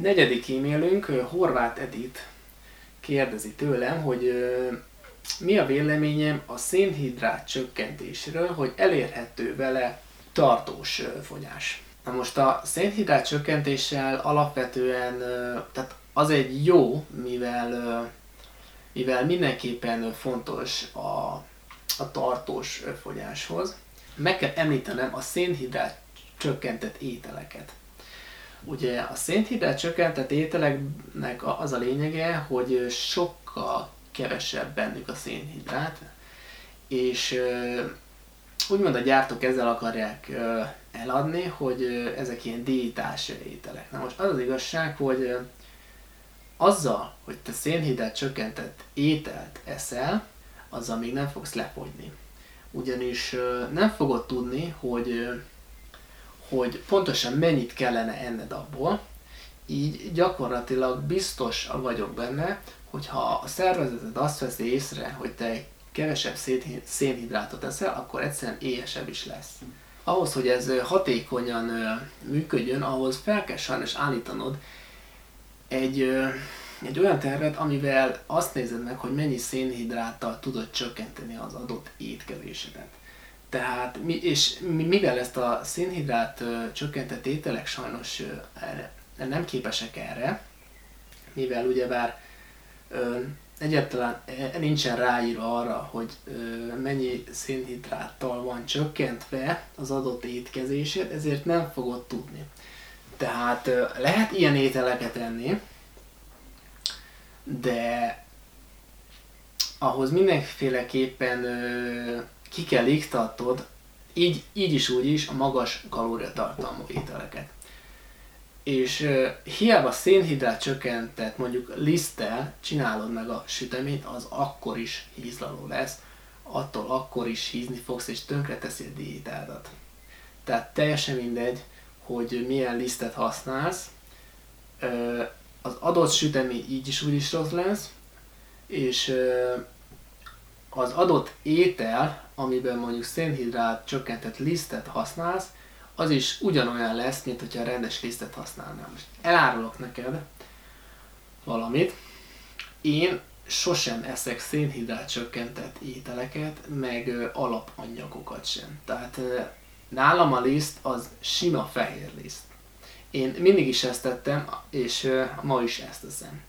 Negyedik e-mailünk Horváth Edit kérdezi tőlem, hogy mi a véleményem a szénhidrát csökkentésről, hogy elérhető vele tartós fogyás. Na most a szénhidrát csökkentéssel alapvetően, tehát az egy jó, mivel, mivel mindenképpen fontos a, a tartós fogyáshoz. Meg kell említenem a szénhidrát csökkentett ételeket. Ugye a szénhidrát csökkentett ételeknek az a lényege, hogy sokkal kevesebb bennük a szénhidrát, és úgymond a gyártók ezzel akarják eladni, hogy ezek ilyen diétás ételek. Na most az az igazság, hogy azzal, hogy te szénhidrát csökkentett ételt eszel, azzal még nem fogsz lefogyni. Ugyanis nem fogod tudni, hogy hogy pontosan mennyit kellene enned abból, így gyakorlatilag biztos vagyok benne, hogyha a szervezeted azt veszi észre, hogy te kevesebb szénhidrátot eszel, akkor egyszerűen éhesebb is lesz. Ahhoz, hogy ez hatékonyan működjön, ahhoz fel kell sajnos állítanod egy, egy olyan tervet, amivel azt nézed meg, hogy mennyi szénhidráttal tudod csökkenteni az adott étkezésedet. Tehát, mi, és mivel ezt a szénhidrát csökkentett ételek sajnos erre, nem képesek erre, mivel ugyebár ö, egyáltalán e, nincsen ráírva arra, hogy ö, mennyi szénhidráttal van csökkentve az adott étkezésed, ezért nem fogod tudni. Tehát ö, lehet ilyen ételeket enni, de ahhoz mindenféleképpen ö, ki kell iktatod, így, így is úgy is a magas kalóriatartalmú ételeket. És uh, hiába szénhidrát csökkentett mondjuk liszttel csinálod meg a süteményt, az akkor is hízlaló lesz, attól akkor is hízni fogsz és tönkre teszi a diétádat. Tehát teljesen mindegy, hogy milyen lisztet használsz, az adott sütemény így is úgy is rossz lesz, és az adott étel, amiben mondjuk szénhidrát csökkentett lisztet használsz, az is ugyanolyan lesz, mint hogyha rendes lisztet használnál. Most elárulok neked valamit. Én sosem eszek szénhidrát csökkentett ételeket, meg alapanyagokat sem. Tehát nálam a liszt az sima fehér liszt. Én mindig is ezt tettem, és ma is ezt teszem.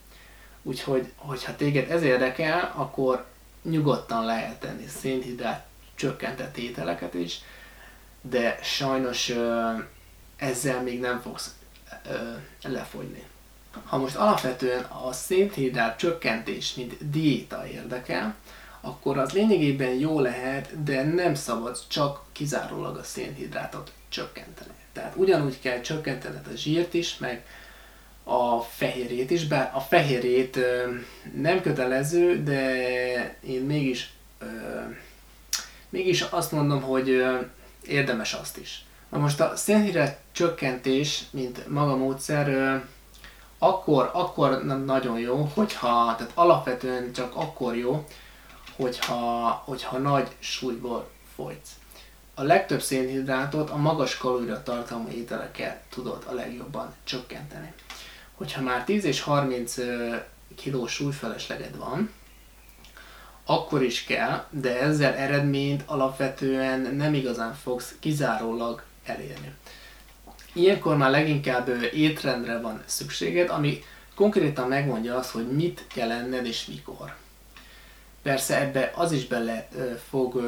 Úgyhogy, hogyha téged ez érdekel, akkor nyugodtan lehet tenni szénhidrát csökkentett ételeket is, de sajnos ezzel még nem fogsz lefogyni. Ha most alapvetően a szénhidrát csökkentés, mint diéta érdekel, akkor az lényegében jó lehet, de nem szabad csak kizárólag a szénhidrátot csökkenteni. Tehát ugyanúgy kell csökkentened a zsírt is, meg a fehérjét is, bár a fehérjét nem kötelező, de én mégis mégis azt mondom, hogy érdemes azt is. Na most a szénhidrát csökkentés, mint maga módszer, akkor, akkor nagyon jó, hogyha, tehát alapvetően csak akkor jó, hogyha, hogyha nagy súlyból folytsz. A legtöbb szénhidrátot a magas kalóriatartalmú ételekkel tudod a legjobban csökkenteni. Hogyha már 10 és 30 kilós súlyfelesleged van, akkor is kell, de ezzel eredményt alapvetően nem igazán fogsz kizárólag elérni. Ilyenkor már leginkább étrendre van szükséged, ami konkrétan megmondja azt, hogy mit kell enned és mikor. Persze ebbe az is bele fog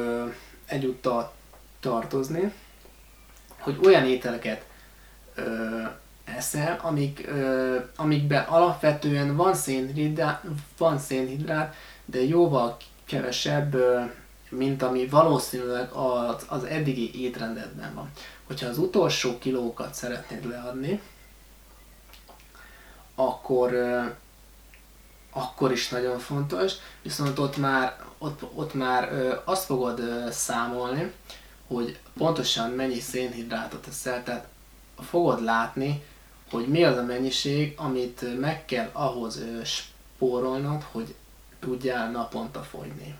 egyúttal tartozni, hogy olyan ételeket eszel, amik, amikben alapvetően van szénhidrát, van szénhidrát, de jóval kevesebb, mint ami valószínűleg az, az eddigi étrendedben van. Hogyha az utolsó kilókat szeretnéd leadni, akkor, akkor is nagyon fontos, viszont ott már, ott, ott már azt fogod számolni, hogy pontosan mennyi szénhidrátot eszel, tehát fogod látni, hogy mi az a mennyiség, amit meg kell ahhoz spórolnod, hogy tudjál naponta fogyni.